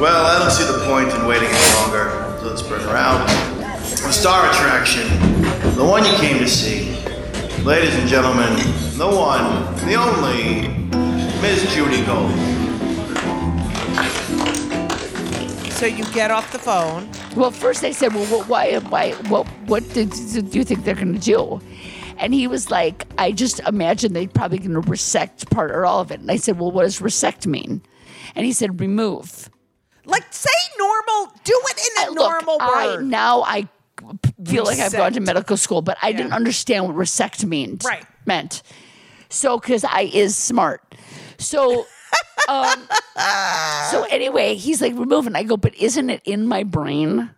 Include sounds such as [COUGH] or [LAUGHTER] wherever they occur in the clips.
Well, I don't see the point in waiting any longer. So let's bring her out. The star attraction, the one you came to see. Ladies and gentlemen, the one, the only, Miss Judy Gold. So you get off the phone. Well, first they said, "Well, what, why, why, what, what did, do you think they're going to do?" And he was like, "I just imagine they're probably going to resect part or all of it." And I said, "Well, what does resect mean?" And he said, "Remove." Like say normal. Do it in a I- look, normal I, word. now I feel like I've gone to medical school, but I didn't understand what resect means. Right. Meant. So, because I is smart. So, [LAUGHS] um, so anyway, he's like, remove it. And I go, but isn't it in my brain?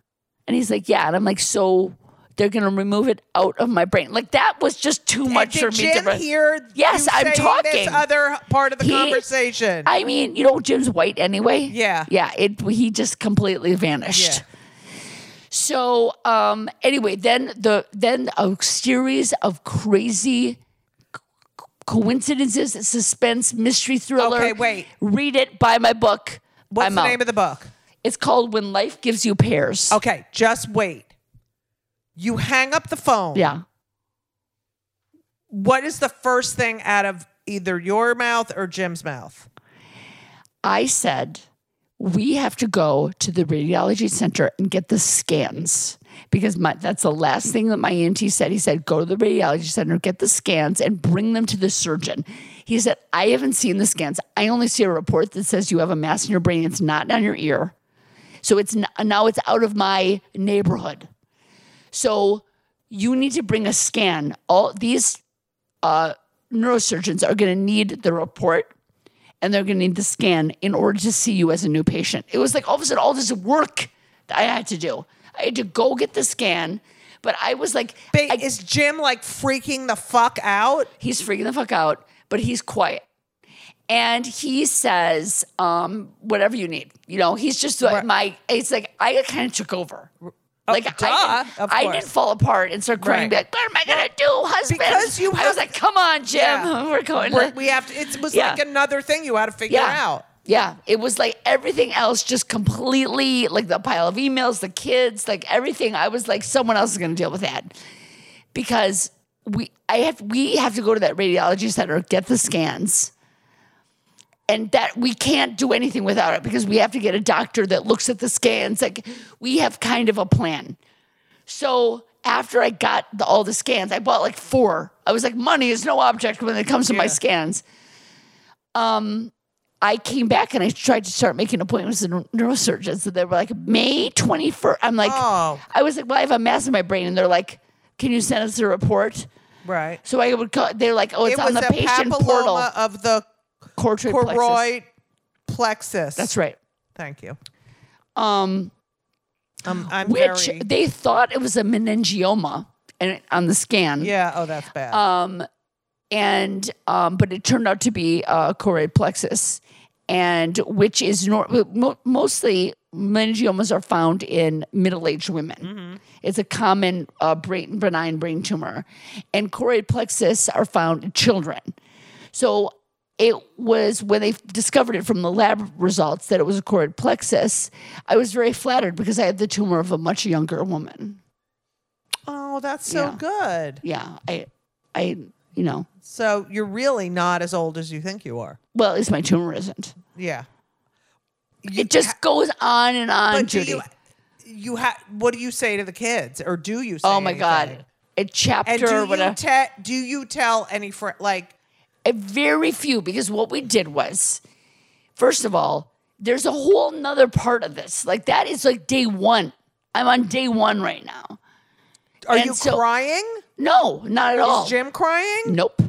And he's like, yeah. And I'm like, so they're going to remove it out of my brain. Like that was just too And much for me Jim to re- hear Yes, I'm talking. This other part of the He- conversation. I mean, you know, Jim's white anyway. Yeah. Yeah. It he just completely vanished. Yeah. So um anyway, then the then a series of crazy co- coincidences, suspense, mystery thriller. Okay, wait. Read it, buy my book. What's I'm the out. name of the book? It's called When Life Gives You Pears. Okay, just wait. You hang up the phone. Yeah. What is the first thing out of either your mouth or Jim's mouth? I said, we have to go to the radiology center and get the scans because my, that's the last thing that my ENT said. He said, go to the radiology center, get the scans, and bring them to the surgeon. He said, I haven't seen the scans. I only see a report that says you have a mass in your brain. It's not on your ear. So it's n- now it's out of my neighborhood. So you need to bring a scan. All these uh, neurosurgeons are going to need the report and they're going to need the scan in order to see you as a new patient. It was like all of a sudden all this work that I had to do. I had to go get the scan, but I was like, Ba- I- is Jim like freaking the fuck out? he's freaking the fuck out, but he's quiet. And he says, um, whatever you need. You know, he's just like Right. my, it's like I kind of took over. Oh, like duh, I, didn't, I didn't fall apart and start crying. Right. Be like, what am I gonna do, husband? Because you I was like, come on, Jim, Yeah. [LAUGHS] we're going. We're- to- we have to. It was Yeah. like another thing you had to figure yeah. out. Yeah, it was like everything else just completely like the pile of emails, the kids, like everything. I was like, someone else is going to deal with that because we, I have, we have to go to that radiology center, get the scans, and that we can't do anything without it because we have to get a doctor that looks at the scans. Like we have kind of a plan. So after I got the, all the scans, I bought like four. I was like, money is no object when it comes to my scans. Um, I came back and I tried to start making appointments with neurosurgeons. So they were like, May 21st. I'm like, Oh. I was like, well, I have a mass in my brain. And they're like, can you send us a report? Right. So I would call, they're like, oh, it's it on the patient portal. of the Choroid plexus. choroid plexus. That's right. Thank you. Um, Um, I'm which very. they thought it was a meningioma and on the scan. yeah. Oh, that's bad. Um, and um, but it turned out to be uh, choroid plexus, and which is nor- mo- mostly meningiomas are found in middle-aged women. It's a common uh, brain, benign brain tumor, and choroid plexus are found in children. So it was when they discovered it from the lab results that it was a choroid plexus. I was very flattered because I had the tumor of a much younger woman. oh, that's so yeah. good. Yeah, I, I, you know, So you're really not as old as you think you are. well, at least my tumor isn't. Yeah. it just goes on and on, But Judy. you, you ha- what do you say to the kids, or do you? say oh my anything? god, a chapter And do or you te- do you tell any friend like very few because what we did was, first of all, there's a whole nother part of this. Like that is like day one. I'm on day one right now. are And you so- crying? No, not at all. Is Jim crying? Nope.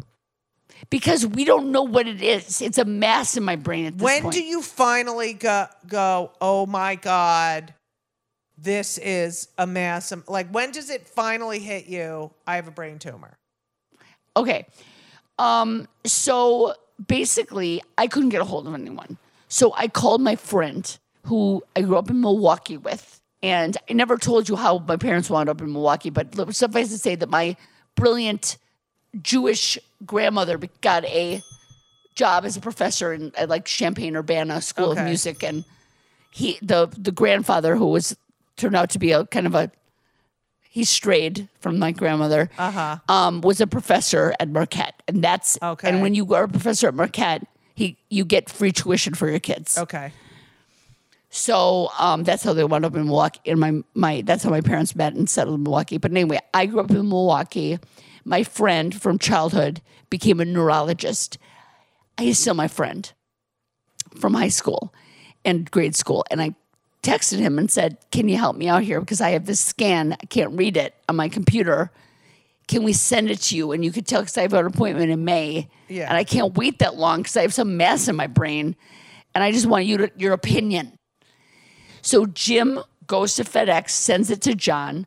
because we don't know what it is. It's a mass in my brain at this When point. do you finally go, go, oh my God, this is a mass? of-" Like, when does it finally hit you? I have a brain tumor. Okay. Um, so basically, I couldn't get a hold of anyone. So I called my friend who I grew up in Milwaukee with. And I never told you how my parents wound up in Milwaukee, but suffice to say that my brilliant Jewish grandmother got a job as a professor in at like Champaign Urbana School Okay. of Music, and he the the grandfather who was turned out to be a kind of a he strayed from my grandmother. Uh-huh. Um, was a professor at Marquette, and that's Okay. And when you are a professor at Marquette, he you get free tuition for your kids. Okay. So um, that's how they wound up in Milwaukee. And my my that's how my parents met and settled in Milwaukee. But anyway, I grew up in Milwaukee. My friend from childhood became a neurologist. He's still my friend from high school and grade school. And I texted him and said, Can you help me out here? Because I have this scan. I can't read it on my computer. Can we send it to you? And you could tell because I have an appointment in May. Yeah. And I can't wait that long because I have some mess in my brain. And I just want you to, your opinion. So Jim goes to FedEx, sends it to John.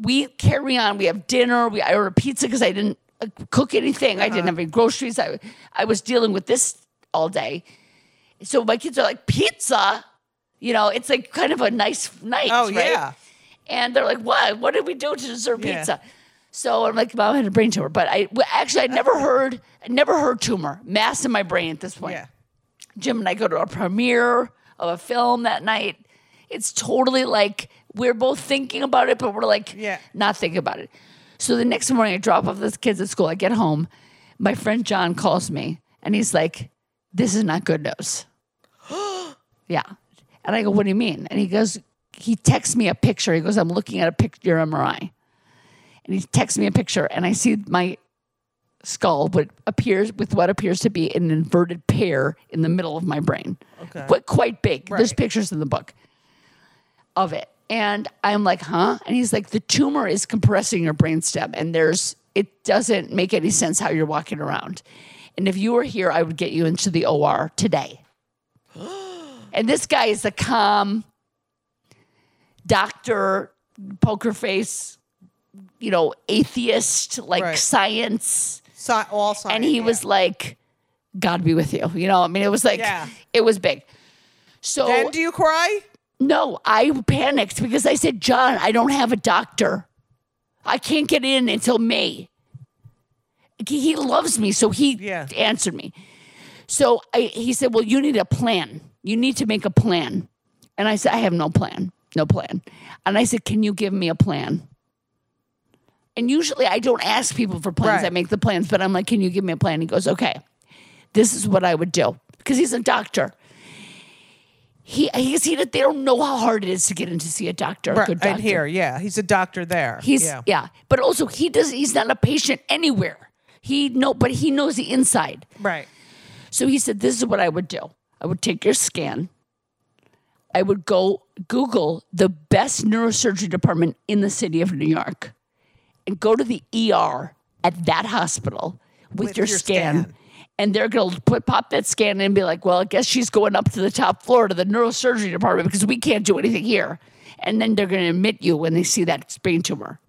We carry on. We have dinner. We I order pizza because I didn't uh, cook anything. I didn't have any groceries. I I was dealing with this all day. So my kids are like pizza. You know, it's like kind of a nice night. Oh, right? yeah. And they're like, "What? What did we do to deserve Yeah. pizza?" So I'm like, "Mom, I had a brain tumor." But I well, actually I uh-huh. never heard, I never heard tumor, mass in my brain at this point. Yeah. Jim and I go to a premiere of a film that night. It's totally like we're both thinking about it, but we're like Yeah. not thinking about it. So the next morning, I drop off the kids at school. I get home. My friend John calls me and he's like, This is not good news. [GASPS] yeah. And I go, What do you mean? And he goes, He texts me a picture. He goes, I'm looking at a picture, your MRI. And he texts me a picture, and I see my skull, what appears with what appears to be an inverted pear in the middle of my brain. Okay. But quite big. There's pictures in the book of it. And I'm like, huh? And he's like, the tumor is compressing your brainstem, and there's it doesn't make any sense how you're walking around. And if you were here, I would get you into the OR today. And this guy is a calm doctor, poker face, you know, atheist, like Right. science Si- all science. and he yeah. was like, God be with you. You know, I mean, it was like, Yeah. it was big. So, Then do you cry? no, I panicked because I said, John, I don't have a doctor. I can't get in until May. He he loves me, so he Yeah. answered me. So I, he said, Well, you need a plan. You need to make a plan. And I said, I have no plan, no plan. And I said, Can you give me a plan? And usually I don't ask people for plans. Right. I make the plans, but I'm like, Can you give me a plan? He goes, Okay, this is what I would do because he's a doctor. He he's he they don't know how hard it is to get in to see a doctor. a Right. good doctor. And here, yeah. He's a doctor there. He's yeah. yeah. but also he does. He's not a patient anywhere. He know, but he knows the inside. Right. So he said, "This is what I would do. I would take your scan. I would go Google the best neurosurgery department in the city of New York, and go to the ER at that hospital with, With your, your scan." scan. And they're gonna put pop that scan in and be like, "Well, I guess she's going up to the top floor to the neurosurgery department because we can't do anything here." And then they're gonna admit you when they see that brain tumor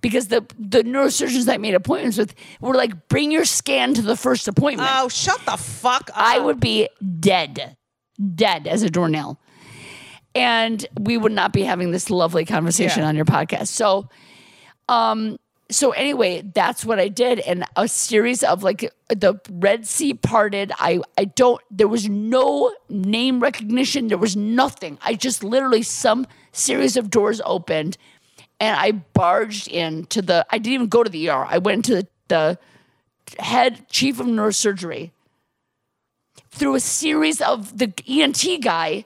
because the the neurosurgeons I made appointments with were like, bring your scan to the first appointment. Oh, shut the fuck up. I would be dead, dead as a doornail. And we would not be having this lovely conversation Yeah. on your podcast. So, um, so anyway, that's what I did. And a series of like the Red Sea parted. I, I don't, there was no name recognition. There was nothing. I just literally some series of doors opened and I barged into the, I didn't even go to the ER. I went to the, the head chief of neurosurgery through a series of the ENT guy.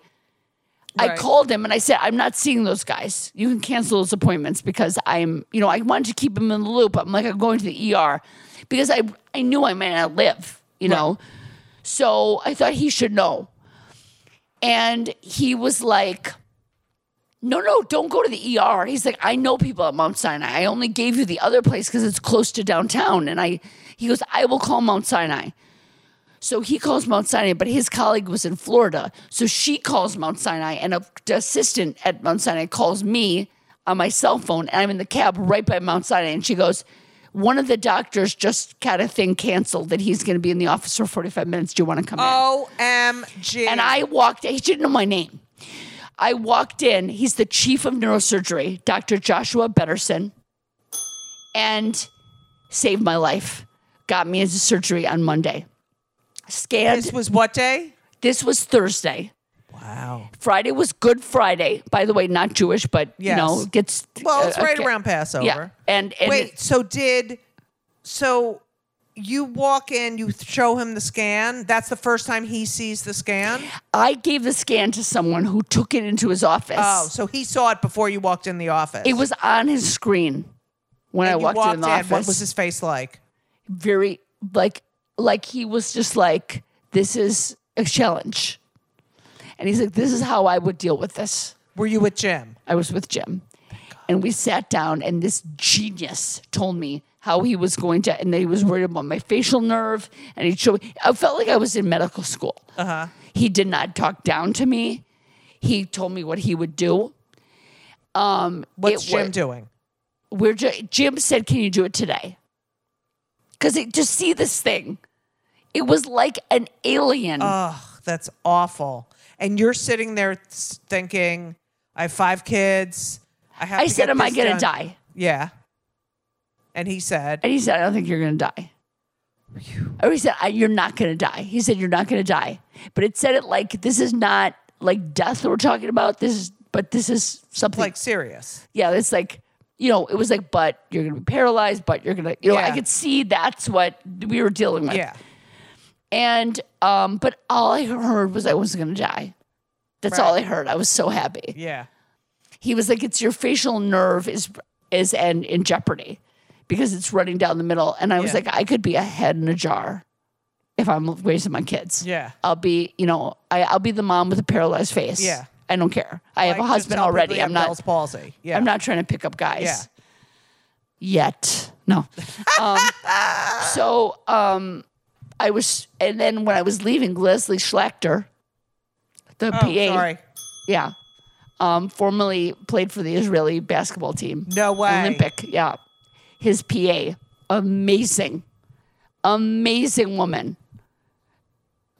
I called him and I said, I'm not seeing those guys. You can cancel those appointments because I'm, you know, I wanted to keep him in the loop. I'm like, I'm going to the ER because I, I knew I might not live, you know? So I thought he should know. And he was like, no, no, don't go to the ER. He's like, I know people at Mount Sinai. I only gave you the other place because it's close to downtown. And I, He goes, I will call Mount Sinai. So he calls Mount Sinai, but his colleague was in Florida. So she calls Mount Sinai, and a assistant at Mount Sinai calls me on my cell phone, and I'm in the cab right by Mount Sinai. And she goes, One of the doctors just got a thing canceled that he's going to be in the office for 45 minutes. Do you want to come in? OMG. And I walked, he didn't know my name. I walked in, he's the chief of neurosurgery, Dr. Joshua Bederson, and saved my life. Got me into surgery on Monday. Scanned. This was what day? This was Thursday. Wow. Friday was Good Friday. By the way, not Jewish, but you Yes. know, gets Well, it's uh, right okay. around Passover. Yeah, and, and Wait, so did so you walk in, you show him the scan. That's the first time he sees the scan. I gave the scan to someone who took it into his office. Oh, so he saw it before you walked in the office. it was on his screen when I And you walked, in the office. What was his face like? very like like he was just like this is a challenge and he's like this is how i would deal with this Were you with Jim? i was with jim and we sat down and this genius told me how he was going to and that he was worried about my facial nerve and he showed me, i felt like i was in medical school uh-huh. he did not talk down to me he told me what he would do um What's Jim wa- doing? we're ju- Jim said, "Can you do it today?" Because just see this thing, it was like an alien. Ugh, that's awful. And you're sitting there thinking, I have five kids. I have I to said, "Am I gonna done." die?" Yeah. And he said, And he said, "I don't think you're gonna die." Or he said, "I- "You're not gonna die." He said, "You're not gonna die," but it said it like this is not like death we're talking about. This is, but this is something like serious. yeah, it's like, you know, it was like, but you're gonna be paralyzed, but you're gonna, you know, I Yeah. could see that's what we were dealing with. Yeah. And um, but all I heard was I was gonna die. That's all I Right. heard. I was so happy. Yeah. He was like, "It's your facial nerve is is and in jeopardy because it's running down the middle." And I was Yeah. like, "I could be a head in a jar if I'm raising my kids. Yeah. I'll be, you know, I, I'll be the mom with a paralyzed face. Yeah. I don't care. I have Like, a just husband people already. I'm have not. Bell's palsy. Yeah. I'm not trying to pick up guys. Yeah. Yet. No. [LAUGHS] Um, so um, I was, and then when I was leaving, Leslie Schlachter, the Oh, PA, sorry. yeah, um, formerly played for the Israeli basketball team. No way. Olympic, yeah. His PA, amazing, amazing woman.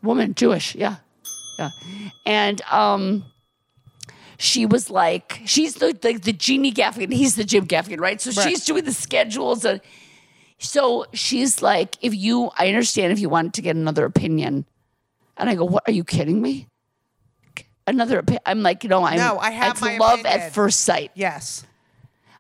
Woman, Jewish, yeah, yeah. And um, she was like, she's the the, the Jeannie Gaffigan, he's the Jim Gaffigan, right? So Right. she's doing the schedules and so she's like, if you, I understand if you want to get another opinion. And I go, what? Are you kidding me? Another opinion. I'm like, no, I'm, No, I have my love opinion. at first sight. Yes.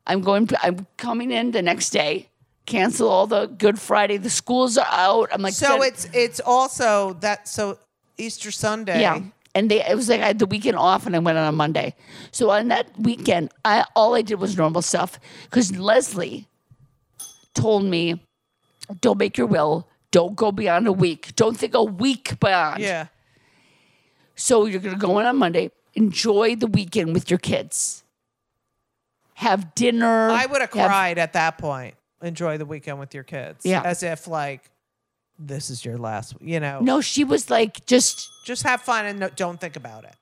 I'm going. I'm coming in the next day. Cancel all the Good Friday. The schools are out. I'm like, So it's it's also that so Easter Sunday. yeah. And they, it was like I had the weekend off, and I went on a Monday. So on that weekend, I all I did was normal stuff because Leslie told me, "Don't make your will. Don't go beyond a week. Don't think a week beyond." Yeah. So you're going to go in on Monday. Enjoy the weekend with your kids. Have dinner. I would have cried at that point. Enjoy the weekend with your kids. Yeah. As if like this is your last, you know. No, she was like just Just have fun and no, don't think about it.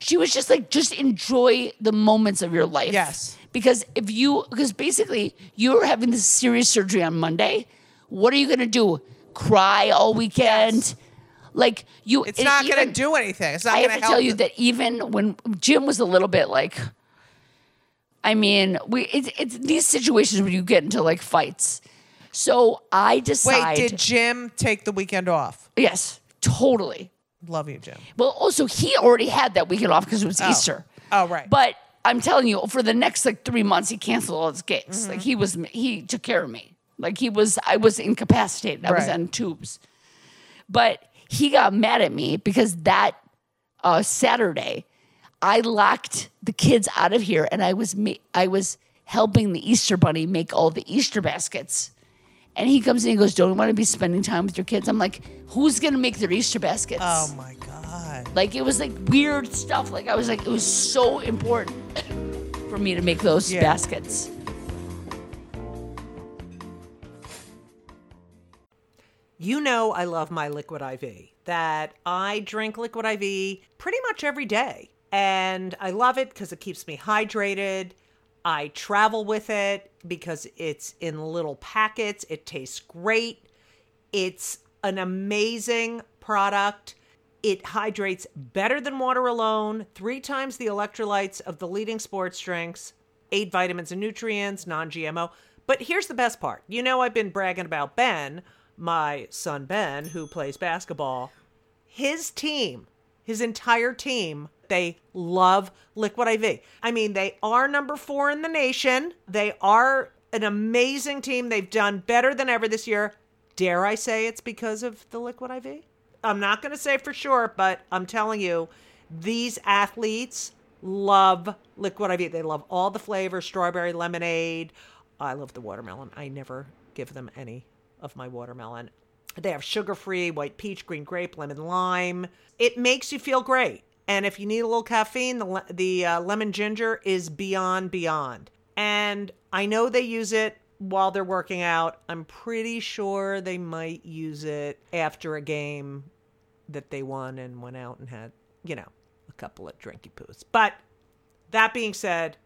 she was just like just enjoy the moments of your life Yes. because if you because basically you're having this serious surgery on monday what are you going to do cry all weekend like you It's not going to do anything. It's not i going have to to help tell you that even when jim was a little bit like i mean we it's, it's these situations where you get into like fights so i decided. Wait, did Jim take the weekend off? yes totally Love you, Jim. well also he already had that weekend off because it was easter Oh, right. But I'm telling you, for the next like three months, he canceled all his gigs. Mm-hmm. Like he was, he took care of me. Like he was, I was incapacitated. I was Right. on tubes. But he got mad at me because that uh, Saturday, I locked the kids out of here, and I was ma- I was helping the Easter Bunny make all the Easter baskets. And he comes in and goes, "Don't you want to be spending time with your kids?" I'm like, "Who's gonna make their Easter baskets?" oh my god. Like it was like weird stuff. Like I was like, it was so important [COUGHS] for me to make those Yeah. baskets. you know I love my liquid IV, that I drink liquid IV pretty much every day. And I love it because it keeps me hydrated. I travel with it because it's in little packets. It tastes great. It's an amazing product. It hydrates better than water alone, three times the electrolytes of the leading sports drinks, eight vitamins and nutrients, non GMO. But here's the best part. You know, I've been bragging about Ben, my son Ben, who plays basketball. His team, his entire team, they love Liquid IV. I mean, they are number four in the nation. They are an amazing team. They've done better than ever this year. Dare I say it's because of the Liquid IV? I'm not going to say for sure, but I'm telling you, these athletes love Liquid IV. They love all the flavors strawberry, lemonade. I love the watermelon. I never give them any of my watermelon. They have sugar free, white peach, green grape, lemon lime. It makes you feel great. And if you need a little caffeine, the, the uh, lemon ginger is beyond, beyond. And I know they use it while they're working out. I'm pretty sure they might use it after a game that they won and went out and had, you know, a couple of drinky poos. But that being said,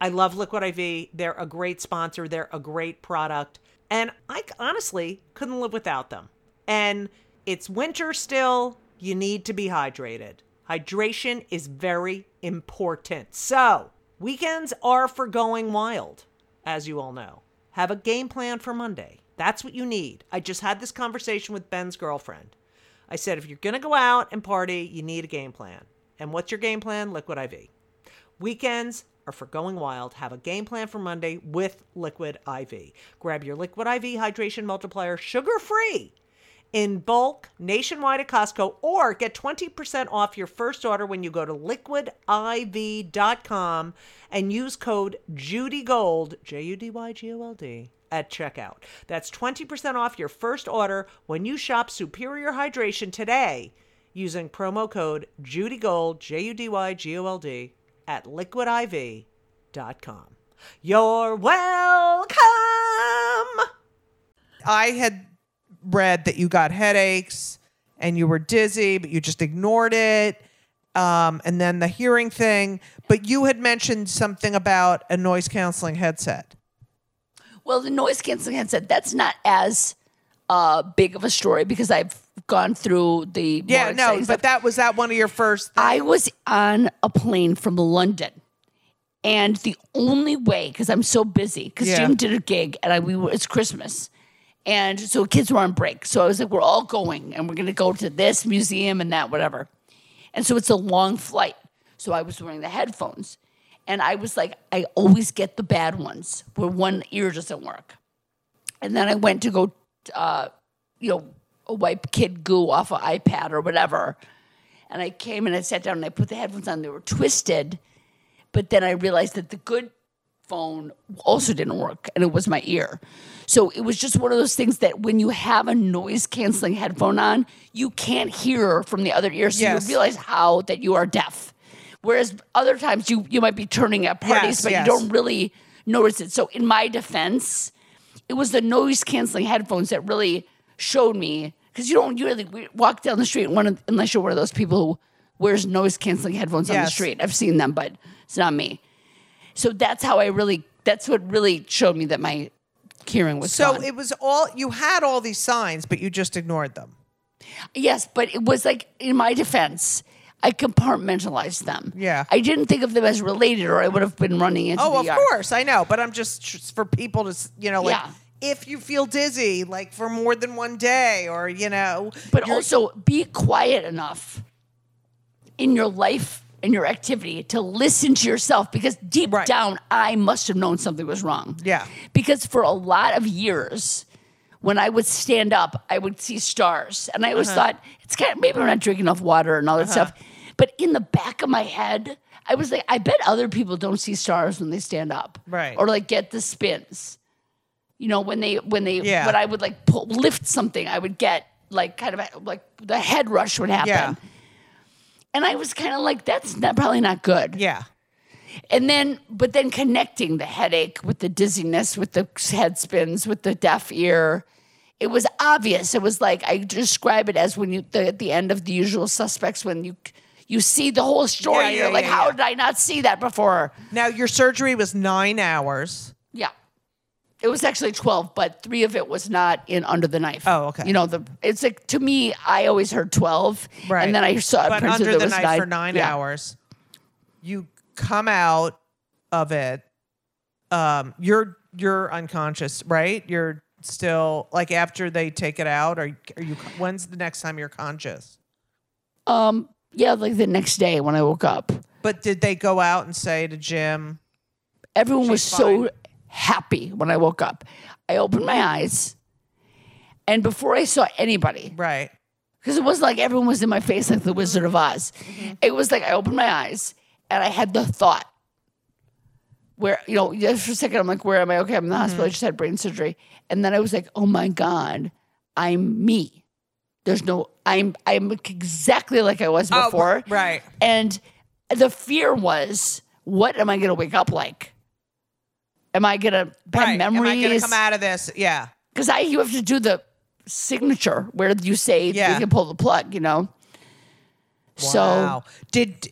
I love Liquid IV. They're a great sponsor, they're a great product. And I honestly couldn't live without them. And it's winter still. You need to be hydrated. Hydration is very important. So, weekends are for going wild, as you all know. Have a game plan for Monday. That's what you need. I just had this conversation with Ben's girlfriend. I said, if you're going to go out and party, you need a game plan. And what's your game plan? Liquid IV. Weekends are for going wild. Have a game plan for Monday with Liquid IV. Grab your Liquid IV hydration multiplier sugar free in bulk nationwide at Costco or get 20% off your first order when you go to liquidiv.com and use code JUDYGOLD, J U D Y G O L D, at checkout. That's 20% off your first order when you shop Superior Hydration today using promo code JUDYGOLD, J U D Y G O L D, at liquidiv.com. You're welcome. I had read that you got headaches and you were dizzy, but you just ignored it. Um, and then the hearing thing, but you had mentioned something about a noise canceling headset. Well, the noise canceling headset, that's not as uh, big of a story because I've gone through the. Yeah, no, but stuff. that was that one of your first. I was on a plane from London. And the only way, because I'm so busy, because Yeah. Jim did a gig and I, we were, it's Christmas. And so kids were on break. So I was like, we're all going and we're going to go to this museum and that, whatever. And so it's a long flight. So I was wearing the headphones. And I was like, I always get the bad ones where one ear doesn't work. And then I went to go, uh, you know, wipe kid goo off an iPad or whatever. And I came and I sat down and I put the headphones on. They were twisted. But then I realized that the good phone also didn't work and it was my ear. So it was just one of those things that when you have a noise canceling headphone on, you can't hear from the other ear. So Yes. you realize how that you are deaf. Whereas other times you you might be turning at parties, Yes, but yes. you don't really notice it. So in my defense, it was the noise canceling headphones that really showed me because you don't really walk down the street one of, unless you're one of those people who wears noise canceling headphones on the street. I've seen them, but it's not me. So that's how I really. That's what really showed me that my hearing was so gone. it was all you had all these signs, but you just ignored them. yes, but it was like in my defense. I compartmentalized them. Yeah. I didn't think of them as related, or I would have been running into Oh, of yard. course, I know, but I'm just just for people to, you know, like Yeah. If you feel dizzy, like for more than one day, or you know, but also be quiet enough in your life and your activity to listen to yourself because deep Right. down I must have known something was wrong. Yeah. Because for a lot of years when I would stand up, I would see stars. And I Uh-huh. always thought, it's kind of maybe I'm not drinking enough water and all that stuff. But in the back of my head, I was like, I bet other people don't see stars when they stand up. Right. Or like get the spins. You know, when they when they Yeah. when I would like pull, lift something, I would get like kind of a, like the head rush would happen. Yeah. And I was kind of like, that's not, probably not good. yeah, And then, but then connecting the headache with the dizziness, with the head spins, with the deaf ear, it was obvious. It was like I describe it as when you the, at the end of the usual suspects when you you see the whole story. Yeah, yeah, you're like, how did I not see that before? Now your surgery was nine hours. Yeah. It was actually 12, but three of it was not in under the knife. Oh, okay. You know, the it's like to me, I always heard 12. Right. And then I saw but under the knife nine, for nine yeah. hours. You come out of it. Um, you're you're unconscious, right? You're still like after they take it out. Are are you? When's the next time you're conscious? Um, yeah, like the next day when I woke up. But did they go out and say to Jim? Everyone was She's so fine. Happy when I woke up. I opened my eyes, and before I saw anybody, Right. because it wasn't like everyone was in my face like the Wizard of Oz. Mm-hmm. It was like I opened my eyes and I had the thought where, you know, just for a second, I'm like, where am I? Okay, I'm in the hospital. Mm-hmm. I just had brain surgery. And then I was like, oh my God, I'm me. There's no, I'm, I'm exactly like I was before. Oh, right. And the fear was, what am I going to wake up like? Am I to have Right. Am I memories? come out of this? Yeah. because I you have to do the signature where you say Yeah. you can pull the plug, you know. So. Did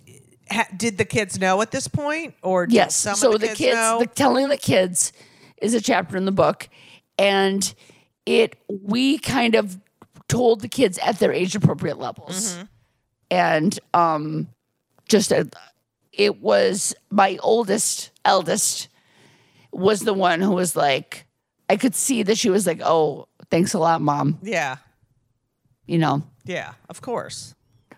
ha, did the kids know at this point, or did yes, so the, the, kids, know? the telling the kids is a chapter in the book, and it we kind of told the kids at their age appropriate levels, Mm-hmm. and um, just a, it was my oldest eldest was the one who was like I could see that she was like, oh, thanks a lot, mom, yeah. you know. Yeah. Of course.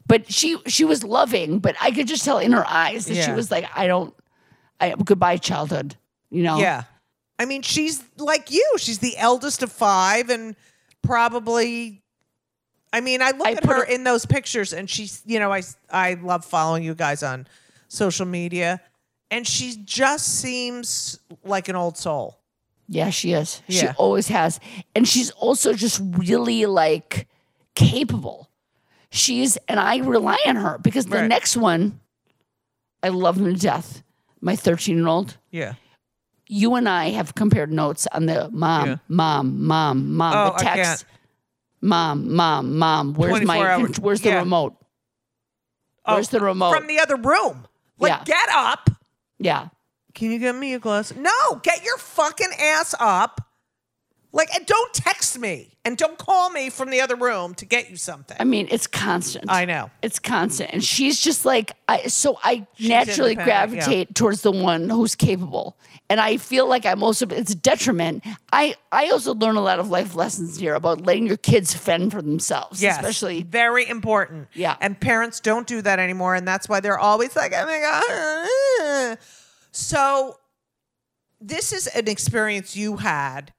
but she she was loving but i could just tell in her eyes that she was like i don't i goodbye childhood you know Yeah. I mean, she's like you. She's the eldest of five and probably I mean, I look I at her her- in those pictures and she's, you know, I I love following you guys on social media and she just seems like an old soul. yeah she is Yeah. she always has and she's also just really like capable she's and i rely on her because the Right. next one i love him to death my 13 year old Yeah. you and i have compared notes on the mom Yeah. mom mom mom Oh, the I text can't. mom mom mom where's my 24 hour- [LAUGHS] where's the yeah. remote where's oh, the remote From the other room. Like Yeah. get up. Yeah Can you get me a glass? No, get your fucking ass up. Like, and don't text me and don't call me from the other room to get you something. I mean, it's constant. I know. It's constant. And she's just like, I, so I naturally independent, gravitate towards the one who's capable. And I feel like I'm also, it's a detriment. I, I also learn a lot of life lessons here about letting your kids fend for themselves, Yes, especially. very important. Yeah. and parents don't do that anymore, and that's why they're always like, "Oh my god." So, this is an experience you had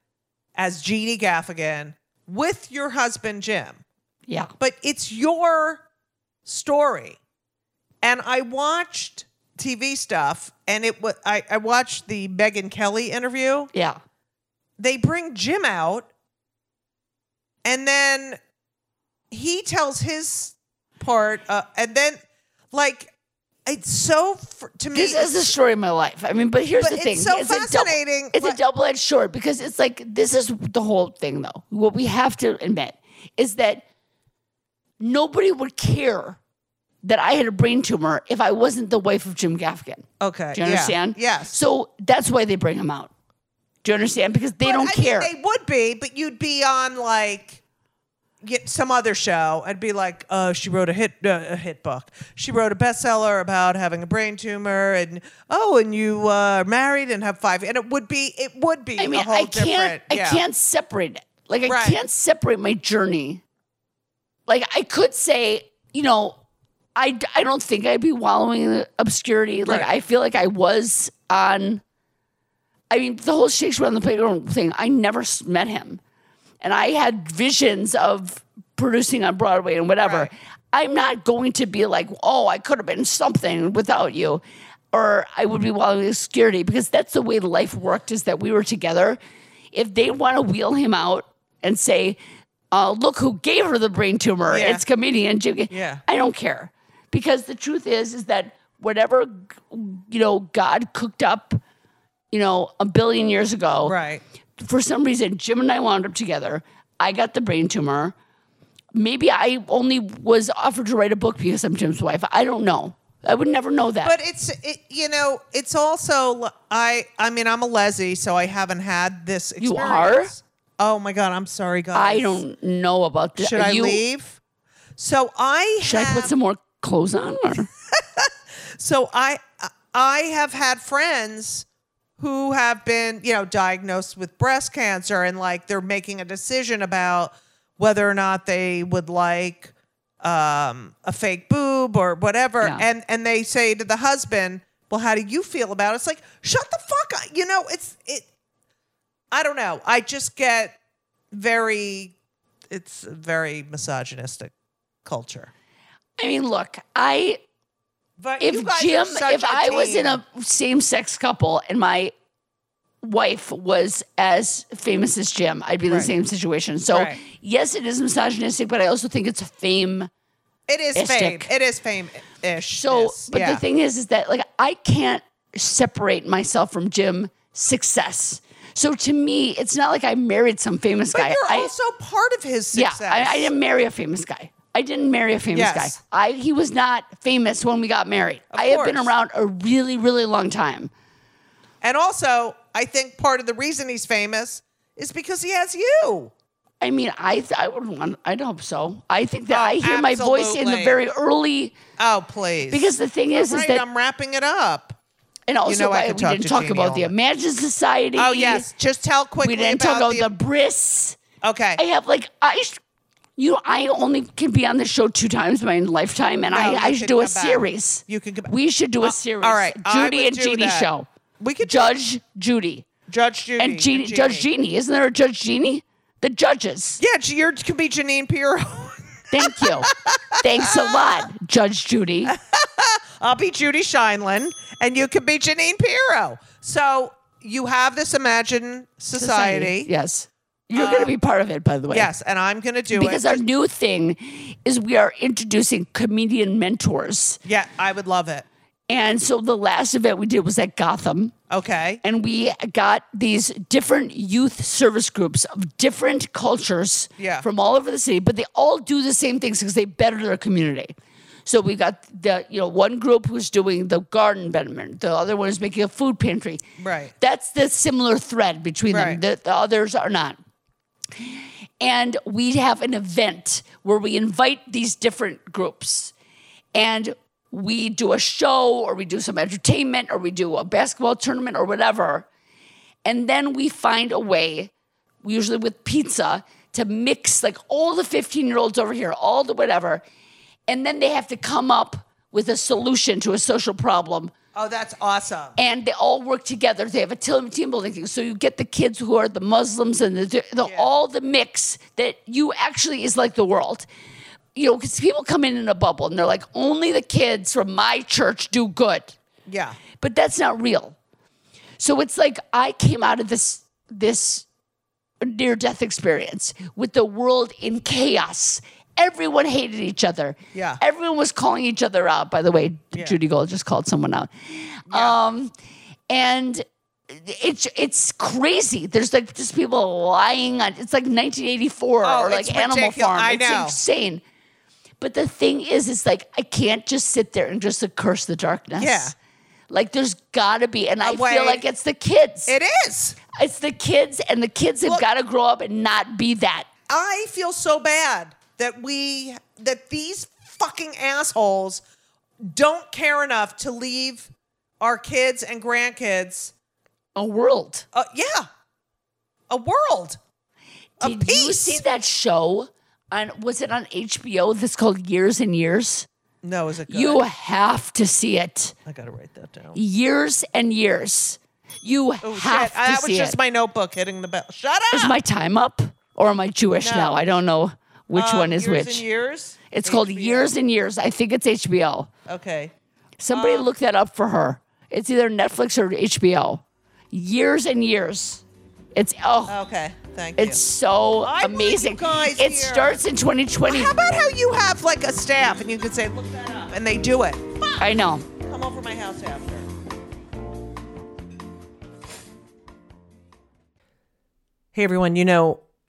as Jeannie Gaffigan with your husband Jim. Yeah. but it's your story. And I watched TV stuff, and it was I, I watched the Megyn Kelly interview. Yeah. They bring Jim out, and then he tells his part, uh, and then like it's so to me. This is the story of my life. I mean, but here's But the thing: it's so a fascinating, Double, it's like- a double edged sword because it's like, this is the whole thing, though. What we have to admit is that nobody would care that I had a brain tumor if I wasn't the wife of Jim Gaffigan. okay. Do you yeah, understand? Yes. So that's why they bring him out. Do you understand? Because they But, don't I mean, care. they would be, but you'd be on like get some other show and be like, "Oh, she wrote a hit uh, a hit book. She wrote a bestseller about having a brain tumor, and oh, and you uh, are married and have five. And it would be, it would be I mean, a whole I can't. different. I yeah. can't separate it. Like I Right. can't separate my journey. Like I could say, you know, I I don't think I'd be wallowing in obscurity. Like Right. I feel like I was on. I mean, the whole Shakespeare on the playground thing. I never met him, and I had visions of producing on Broadway and whatever. Right. I'm not going to be like, oh, I could have been something without you, or I would be wallowing in obscurity because that's the way life worked. Is that we were together. If they want to wheel him out and say, uh, "Look who gave her the brain tumor," Yeah. it's comedian Jim. Yeah. I don't care because the truth is, is that whatever you know God cooked up, you know, a billion years ago, right. for some reason, Jim and I wound up together. I got the brain tumor. Maybe I only was offered to write a book because I'm Jim's wife. I don't know. I would never know that. But it's it, you know it's also I I mean I'm a lesy so I haven't had this You experience. Oh my god I'm sorry guys. I don't know about this. Should I you- leave? So I Should I put some more clothes on? Or? [LAUGHS] So I I have had friends who have been, you know, diagnosed with breast cancer and like they're making a decision about whether or not they would like um, a fake boob or whatever Yeah. and and they say to the husband, "Well, how do you feel about it?" It's like, "Shut the fuck up." You know, it's it I don't know. I just get very it's a very misogynistic culture. I mean, look, I But if Jim, if I was in a same sex couple and my wife was as famous as Jim, I'd be in Right. the same situation. So Right. yes, it is misogynistic, but I also think it's fame. It is fame. It is fame ish. So, but the thing is, is that like I can't separate myself from Jim success. So to me, it's not like I married some famous but guy. you're I, also part of his yeah, success. I, I didn't marry a famous guy. I didn't marry a famous Yes. guy. I he was not famous when we got married. Of I have been around a really, really long time. And also, I think part of the reason he's famous is because he has you. I mean, I th- I would want. I'd hope so. I think that Oh, I hear my voice in the very early Oh, please. because the thing is, Right, is that I'm wrapping it up. and also know I we didn't talk Jeannie about the Imagine Society. Oh, yes. Just tell quickly we didn't talk about about the, Bris. Okay. I have like I. You know, I only can be on the show two times in my lifetime, and No, I, I should do a back. series. You can. We should do a Uh, series. all right, Judy and do Jeannie that. show. We could Judge Judy Judge Judy and Jeannie, Judge Jeannie. Isn't there a Judge Jeannie? The judges. Yeah, you can be Jeanine Pirro. [LAUGHS] Thank you. Thanks a lot, Judge Judy. [LAUGHS] I'll be Judy Sheindlin, and you can be Jeanine Pirro. So you have this Imagine Society. Yes. You're going to um, be part of it, by the way. Yes, and I'm going to do Because it. Because our new thing is we are introducing comedian mentors. yeah, I would love it. And so the last event we did was at Gotham. Okay. And we got these different youth service groups of different cultures Yeah. from all over the city, but they all do the same things because they better their community. So we got the, you know, one group who's doing the garden betterment, the other one is making a food pantry. Right. That's the similar thread between Right. them. The, the others are not. And we have an event where we invite these different groups and we do a show or we do some entertainment or we do a basketball tournament or whatever. And then we find a way, usually with pizza, to mix like all the 15 year olds over here, all the whatever. And then they have to come up with a solution to a social problem Oh, that's awesome. and they all work together. They have a team, building thing. So you get the kids who are the Muslims and the, the all the mix that you actually is like the world. You know, because people come in in a bubble and they're like, only the kids from my church do good, Yeah. but that's not real. So it's like I came out of this this near death experience with the world in chaos. Everyone hated each other. Yeah. Everyone was calling each other out. By the way, Judy Gold just called someone out. Um, and it's it's crazy. There's like just people lying on. It's like 1984 Oh, or like Animal ridiculous. Farm. I it's know. insane. But the thing is, it's like I can't just sit there and just curse the darkness. Yeah. Like there's gotta be, and I way. feel like it's the kids. It is. It's the kids, and the kids have got to grow up and not be that. I feel so bad that we that these fucking assholes don't care enough to leave our kids and grandkids A world. uh, yeah a world of Did you see that show on? Was it on HBO? That's called Years and Years. no is it good? You have to see it. I gotta write that down Years and years. You oh have shit to that see it. That was just my notebook hitting the bell shut up Is my time up, or am I Jewish No. now? I don't know which Um, one is years which. and years It's called Years and Years. I think it's HBO. okay Somebody Um, look that up for her. It's either Netflix or HBO. Years and years. It's oh, okay thank you it's so I want you amazing. guys It here. starts in 2020. how about how you have like a staff and you can say look that up and they do it I know. come over my house after Hey everyone, you know,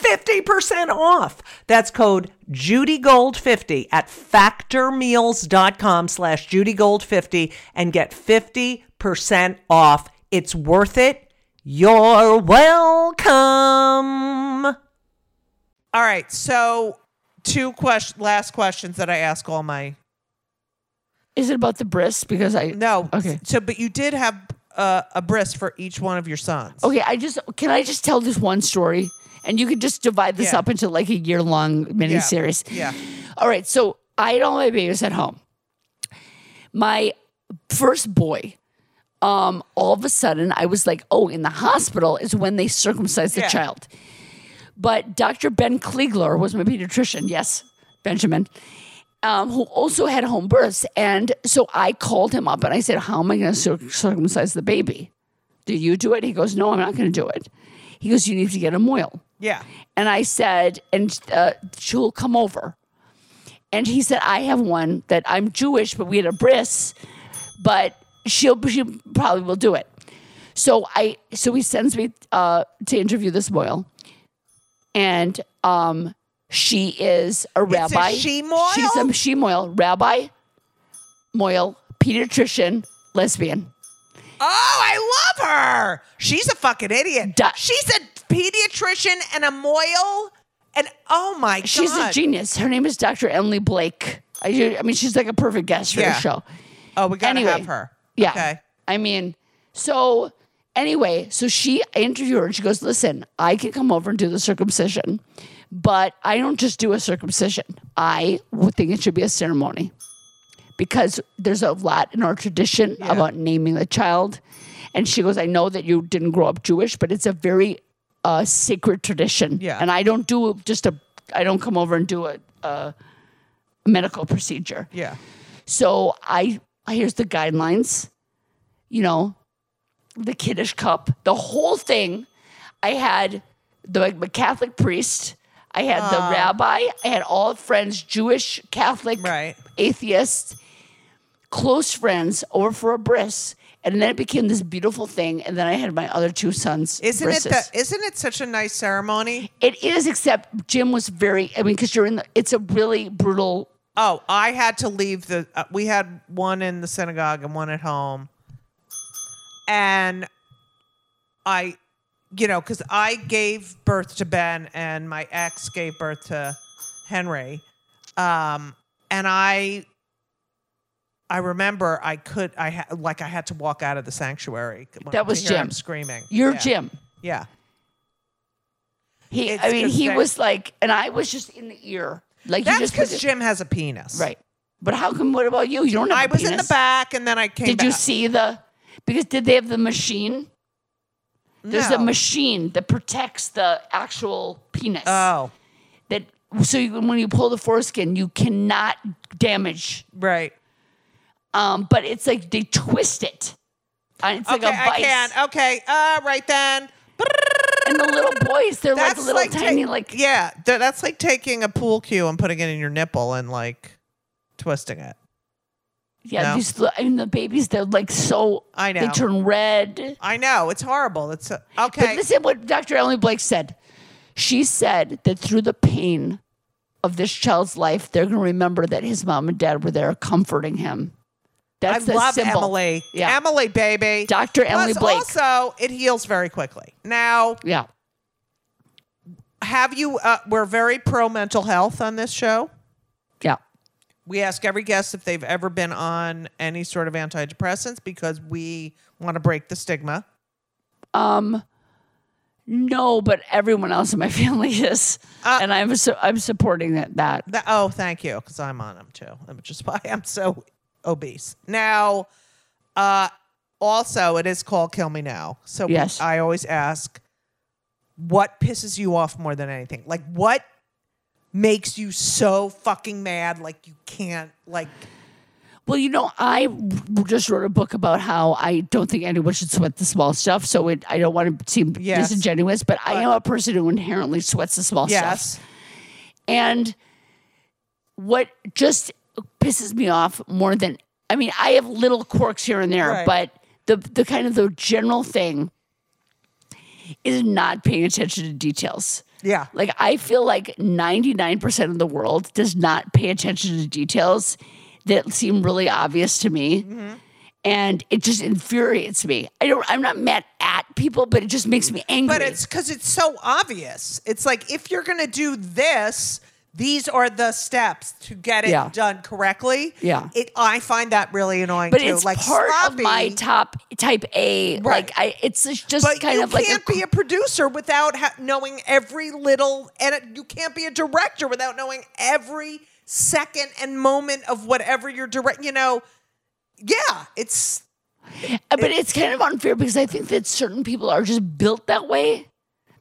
50% off. That's code JudyGold50 at factormeals.com slash JudyGold50 and get 50% off. It's worth it. You're welcome. All right. So, two question, last questions that I ask all my. Is it about the bris? Because I No. Okay. So, but you did have uh, a bris for each one of your sons. Okay, I just can I just tell this one story, and you could just divide this Yeah. up into like a year long mini series. Yeah. All right, so I had all my babies at home. My first boy, um, all of a sudden I was like, oh, in the hospital is when they circumcise the Yeah. child. But Dr. Ben Kliegler was my pediatrician. Yes, Benjamin. Um, who also had home births. And so I called him up and I said, How am I going to cir- circumcise the baby? Do you do it? He goes, No, I'm not going to do it. He goes, You need to get a mohel. Yeah. And I said, And uh, she'll come over. And he said, I have one that I'm Jewish, but we had a bris, but she'll she probably will do it. So I so he sends me uh, to interview this mohel, and um, she is a rabbi. she mohel? She's a she mohel rabbi, mohel pediatrician, lesbian. Oh, I love her. She's a fucking idiot. Duh. She's a pediatrician and a mohel. And oh my She's god. a genius. Her name is Dr. Emily Blake. I, I mean, she's like a perfect guest for Yeah. the show. Oh, we gotta Anyway, have her. Yeah. Okay. I mean, so anyway, so she I interview her and she goes, Listen, I can come over and do the circumcision, but I don't just do a circumcision. I would think it should be a ceremony because there's a lot in our tradition about naming the child. And she goes, I know that you didn't grow up Jewish, but it's a very uh, sacred tradition. Yeah. And I don't do just a, I don't come over and do a, a medical procedure. Yeah. So I here's the guidelines. You know, the kiddush cup, the whole thing. I had the, the Catholic priest. I had the rabbi. I had all friends, Jewish, Catholic, Right. atheists, close friends over for a bris. And then it became this beautiful thing. And then I had my other two sons. Isn't it brisses. that isn't it such a nice ceremony? It is, except Jim was very. I mean, because you're in the. It's a really brutal. Oh, I had to leave the uh, we had one in the synagogue and one at home. And I you know, because I gave birth to Ben and my ex gave birth to Henry. Um, and I, I remember I could, I had, like, I had to walk out of the sanctuary. That was to hear him Jim. screaming. You're Yeah. Jim. Yeah. He, It's I mean, he they- was like, and I was just in the ear, like That's because Jim has a penis. right. But how come? What about you? You don't have. I was in the back and then I came Did back. you see the? Because did they have the machine? There's a machine that protects the actual penis. Oh, that so you, when you pull the foreskin, you cannot damage. right. Um, but it's like they twist it. And it's Okay, like a I vice. can. Okay, uh, right then. And the little boys, they're like little like tiny, ta- like yeah, th- that's like taking a pool cue and putting it in your nipple and like twisting it. yeah. No. These, I mean, the babies, they're like so. I know They turn red. I know it's horrible. It's uh, But okay. listen, what Dr. Emily Blake said. She said that through the pain of this child's life, they're going to remember that his mom and dad were there comforting him. I That's the love symbol. Emily. Yeah. Emily, baby. Dr. Emily Plus, Blake. Also, it heals very quickly. Now, Yeah. have you? Uh, we're very pro mental health on this show. Yeah. We ask every guest if they've ever been on any sort of antidepressants because we want to break the stigma. Um, no, but everyone else in my [LAUGHS] family is, Uh, and I'm su- I'm supporting that. That That, oh, thank you, because I'm on them too, which is why I'm so obese. Now, uh, also, it is called Kill Me Now. So we- Yes. I always ask, what pisses you off more than anything? Like, what makes you so fucking mad? Like, you can't, like, well, you know, I just wrote a book about how I don't think anyone should sweat the small stuff. So it, I don't want to seem Yes. disingenuous, but, I am a person who inherently sweats the small stuff. yes. And what just pisses me off more than I mean, I have little quirks here and there, Right. but the the kind of the general thing is not paying attention to details. Yeah. Like I feel like 99% of the world does not pay attention to details that seem really obvious to me. Mm-hmm. And it just infuriates me. I don't I'm not mad at people, but it just makes me angry. But it's because it's so obvious. It's like, if you're going to do this, these are the steps to get it Yeah. done correctly. Yeah. It, I find that really annoying but too. it's like part sloppy, of my top type A. Right. Like I, it's just But kind of like you can't be a producer without ha- knowing every little, and it- you can't be a director without knowing every second and moment of whatever you're direct. You know, yeah, it's uh, but it's kind of unfair because I think that certain people are just built that way.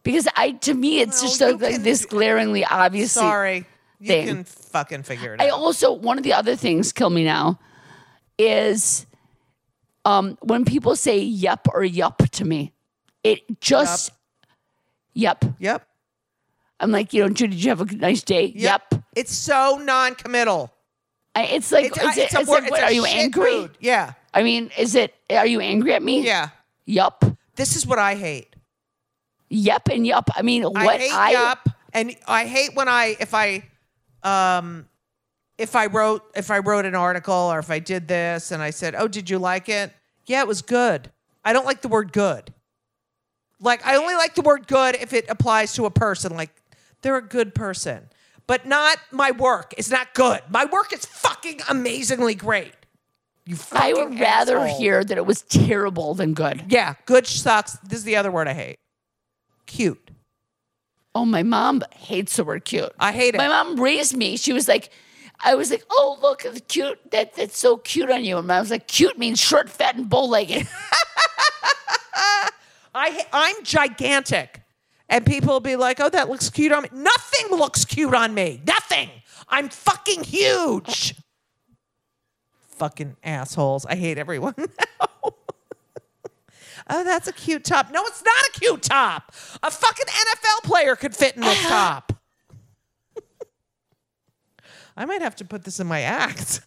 Because I, to me, it's just you like, this glaringly obvious. thing. sorry. You thing. can fucking figure it I out. also one of the other things kill me now is um when people say yep or yup to me. It just yep. Yep. I'm like, you know, Judy, did you have a nice day? Yep. It's so non-committal. I, it's like, It's, it's, it's, it's a, like what, a are you angry? mood. Yeah. I mean, is it? Are you angry at me? Yeah. Yup. This is what I hate. Yep and yup. I mean, I hate I yup, and I hate when I if I um if I wrote if I wrote an article or if I did this and I said, "Oh, did you like it?" Yeah, it was good. I don't like the word good. Like I only like the word good if it applies to a person. Like they're a good person, but not my work It's not good. My work is fucking amazingly great. You I would rather asshole. hear that it was terrible than good. Yeah, good sucks. This is the other word I hate. Cute. Oh, my mom hates the word cute. I hate it. My mom raised me. She was like, I was like, oh look, it's cute. That that's so cute on you. And I was like, cute means short, fat, and bow-legged. [LAUGHS] I I'm gigantic. And people will be like, "Oh, that looks cute on me." Nothing looks cute on me. Nothing. I'm fucking huge. fucking assholes. I hate everyone [LAUGHS] now. Oh, that's a cute top. No, it's not a cute top. A fucking NFL player could fit in this uh-huh. top. I might have to put this in my act.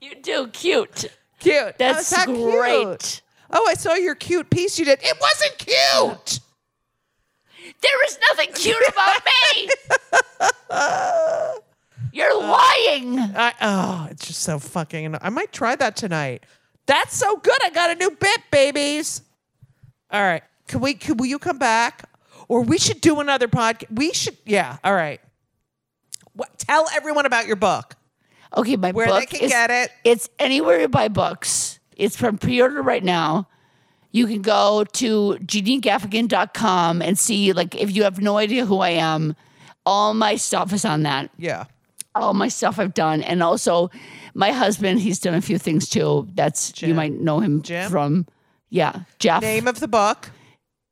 you do cute. Cute. Oh, that's Oh, that cute? great. Oh, I saw your cute piece you did. It wasn't cute. There is nothing cute about me. [LAUGHS] You're lying. I, oh, it's just so fucking. I might try that tonight. That's so good. I got a new bit, babies. All right, Can we? Can, will you come back? Or we should do another podcast. We should. Yeah. All right. What, tell everyone about your book. Okay, my Where book they can is, get it. It's anywhere you buy books. It's from pre-order right now. You can go to jeanniegaffigan.com and see, like, if you have no idea who I am, all my stuff is on that. Yeah. All my stuff I've done. And also my husband, he's done a few things too. That's you might know him Jim? from. Yeah. Jeff. Name of the book: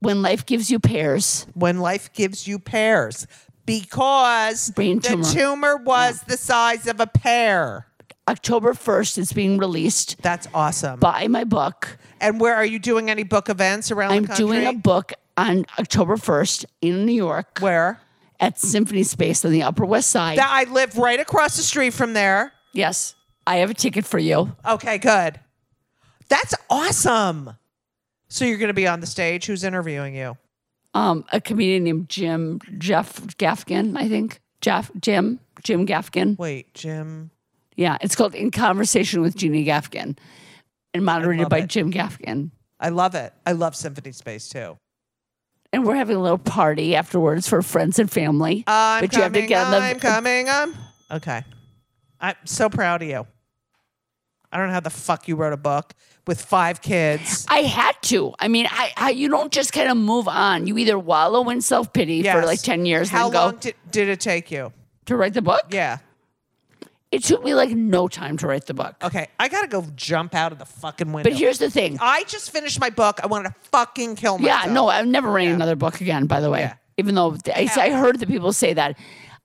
when life gives you pears. When Life Gives You Pears, because Brain the tumor. was the size of a pear. October 1st, it's being released. That's awesome. Buy my book. and where are you doing any book events around I'm the country? doing a book on October 1st in New York where? At Symphony Space on the Upper West Side. That I live right across the street from there. yes, I have a ticket for you. Okay, good. That's awesome. So you're going to be on the stage. Who's interviewing you? Um, a comedian named Jim Jeff Gaffigan, I think. Jeff Jim Jim Gaffigan. Wait, Jim. Yeah, it's called In Conversation with Jeannie Gaffigan, and moderated by it. Jim Gaffigan. I love it. I love Symphony Space too. And we're having a little party afterwards for friends and family. I'm but you have to coming. get on the I'm coming. I'm okay. I'm so proud of you. I don't know how the fuck you wrote a book with five kids. I had to. I mean, I, I you don't just kind of move on. You either wallow in self pity for like ten years, How and then go long did, did it take you? to write the book. Yeah. It took me like no time to write the book. Okay. I gotta go jump out of the fucking window. But here's the thing. I just finished my book. I wanted to fucking kill myself. Yeah, no, I'm never writing another book again. By the way, Yeah. even though I, I heard the people say that,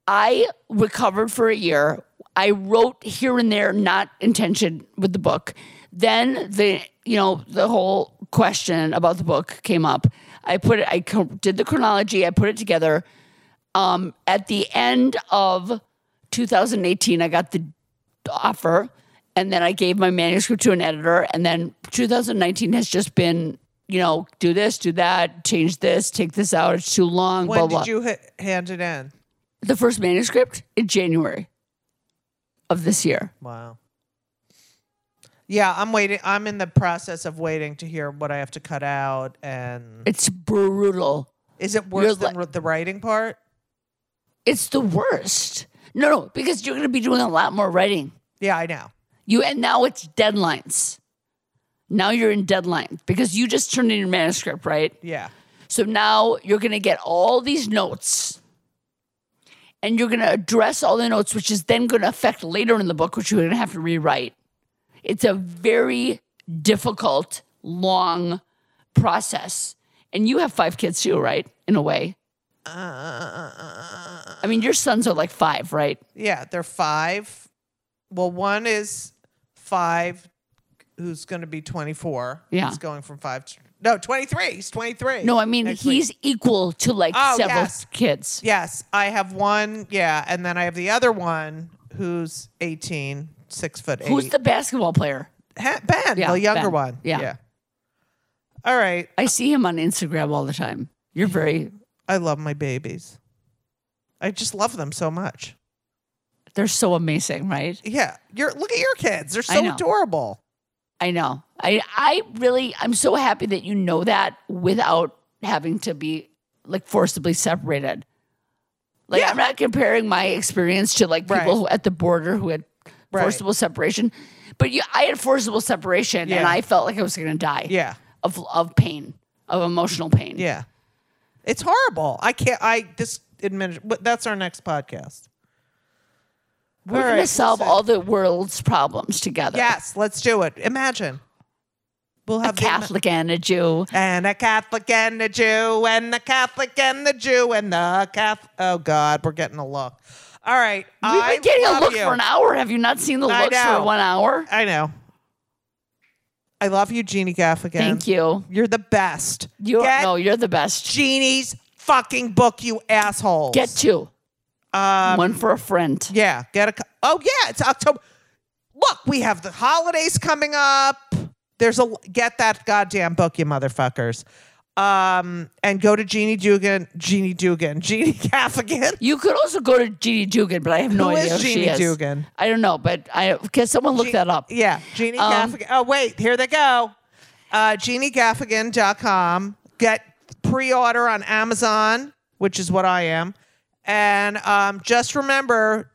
I recovered for a year. I wrote here and there, not intention with the book. Then the you know the whole question about the book came up. I put it. I co- did the chronology. I put it together. Um, at the end of 2018, I got the offer, and then I gave my manuscript to an editor. And then 2019 has just been, you know, do this, do that, change this, take this out. It's too long. When blah did you ha- hand it in? the first manuscript in January of this year. Wow. Yeah, I'm waiting. I'm in the process of waiting to hear what I have to cut out. And It's brutal. is it worse You're than li- the writing part? It's the worst. No, no, because you're going to be doing a lot more writing. Yeah, I know. You and now it's deadlines. Now you're in deadline because you just turned in your manuscript, right? Yeah. So now you're going to get all these notes and you're going to address all the notes, which is then going to affect later in the book, which you're going to have to rewrite. It's a very difficult, long process. And you have five kids too, right? In a way. I mean, your sons are like five, right? Yeah, they're five. Well, one is five, who's going to be 24. Yeah. He's going from five to, no, 23. He's 23. No, I mean, Next week. he's equal to like Oh, several yes. kids. Yes, I have one. Yeah, and then I have the other one who's 18, six foot eight. Who's the basketball player? Ha- Ben, Yeah, the younger Ben. one. Yeah. All right. I see him on Instagram all the time. You're very, I love my babies. I just love them so much. they're so amazing, right? Yeah, you're look at your kids. They're I so know. adorable. I know. I I really I'm so happy that you know that without having to be like forcibly separated. Like Yeah. I'm not comparing my experience to like people Right. who at the border who had Right. forcible separation, but you I had forcible separation and Yeah. I felt like I was going to die. Yeah, Of of pain, of emotional pain. yeah. It's horrible. I can't. I this admin. but That's our next podcast. We're going to solve all the world's problems together. Yes, let's do it. Imagine. We'll have a Catholic and a Jew. and a Catholic and a Jew and the Catholic and the Jew and the Catholic. Oh God, we're getting a look. All right, We've I been getting a look you. for an hour. Have you not seen the I looks for one hour? I know. I love you, Jeannie Gaffigan. Thank you. You're the best. Get no, you're the best. Jeannie's fucking book, you assholes. Get two. um, One for a friend. yeah, get a. co- Oh yeah, it's October. Look, we have the holidays coming up. There's a get that goddamn book, you motherfuckers. Um, and go to Jeannie Dugan, Jeannie Dugan, Jeannie [LAUGHS] Gaffigan. You could also go to Jeannie Dugan, but I have no Who idea is who Jeannie she is. Dugan? I don't know, but I can someone look Je- that up. Yeah, Jeannie Um, Gaffigan. Oh, wait, here they go. Uh, JeannieGaffigan.com. Get pre-order on Amazon, which is what I am. And um, just remember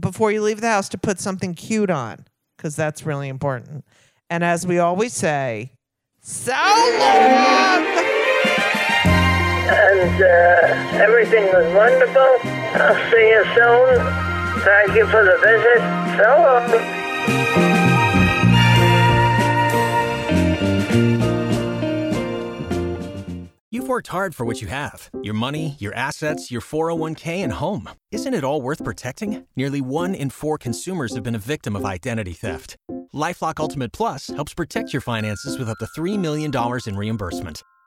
before you leave the house to put something cute on because that's really important. And as we always say, so long. And uh, everything was wonderful. I'll see you soon. Thank you for the visit. So long. You've worked hard for what you have your money, your assets, your 401k, and home. Isn't it all worth protecting? Nearly one in four consumers have been a victim of identity theft. Lifelock Ultimate Plus helps protect your finances with up to $3 million in reimbursement.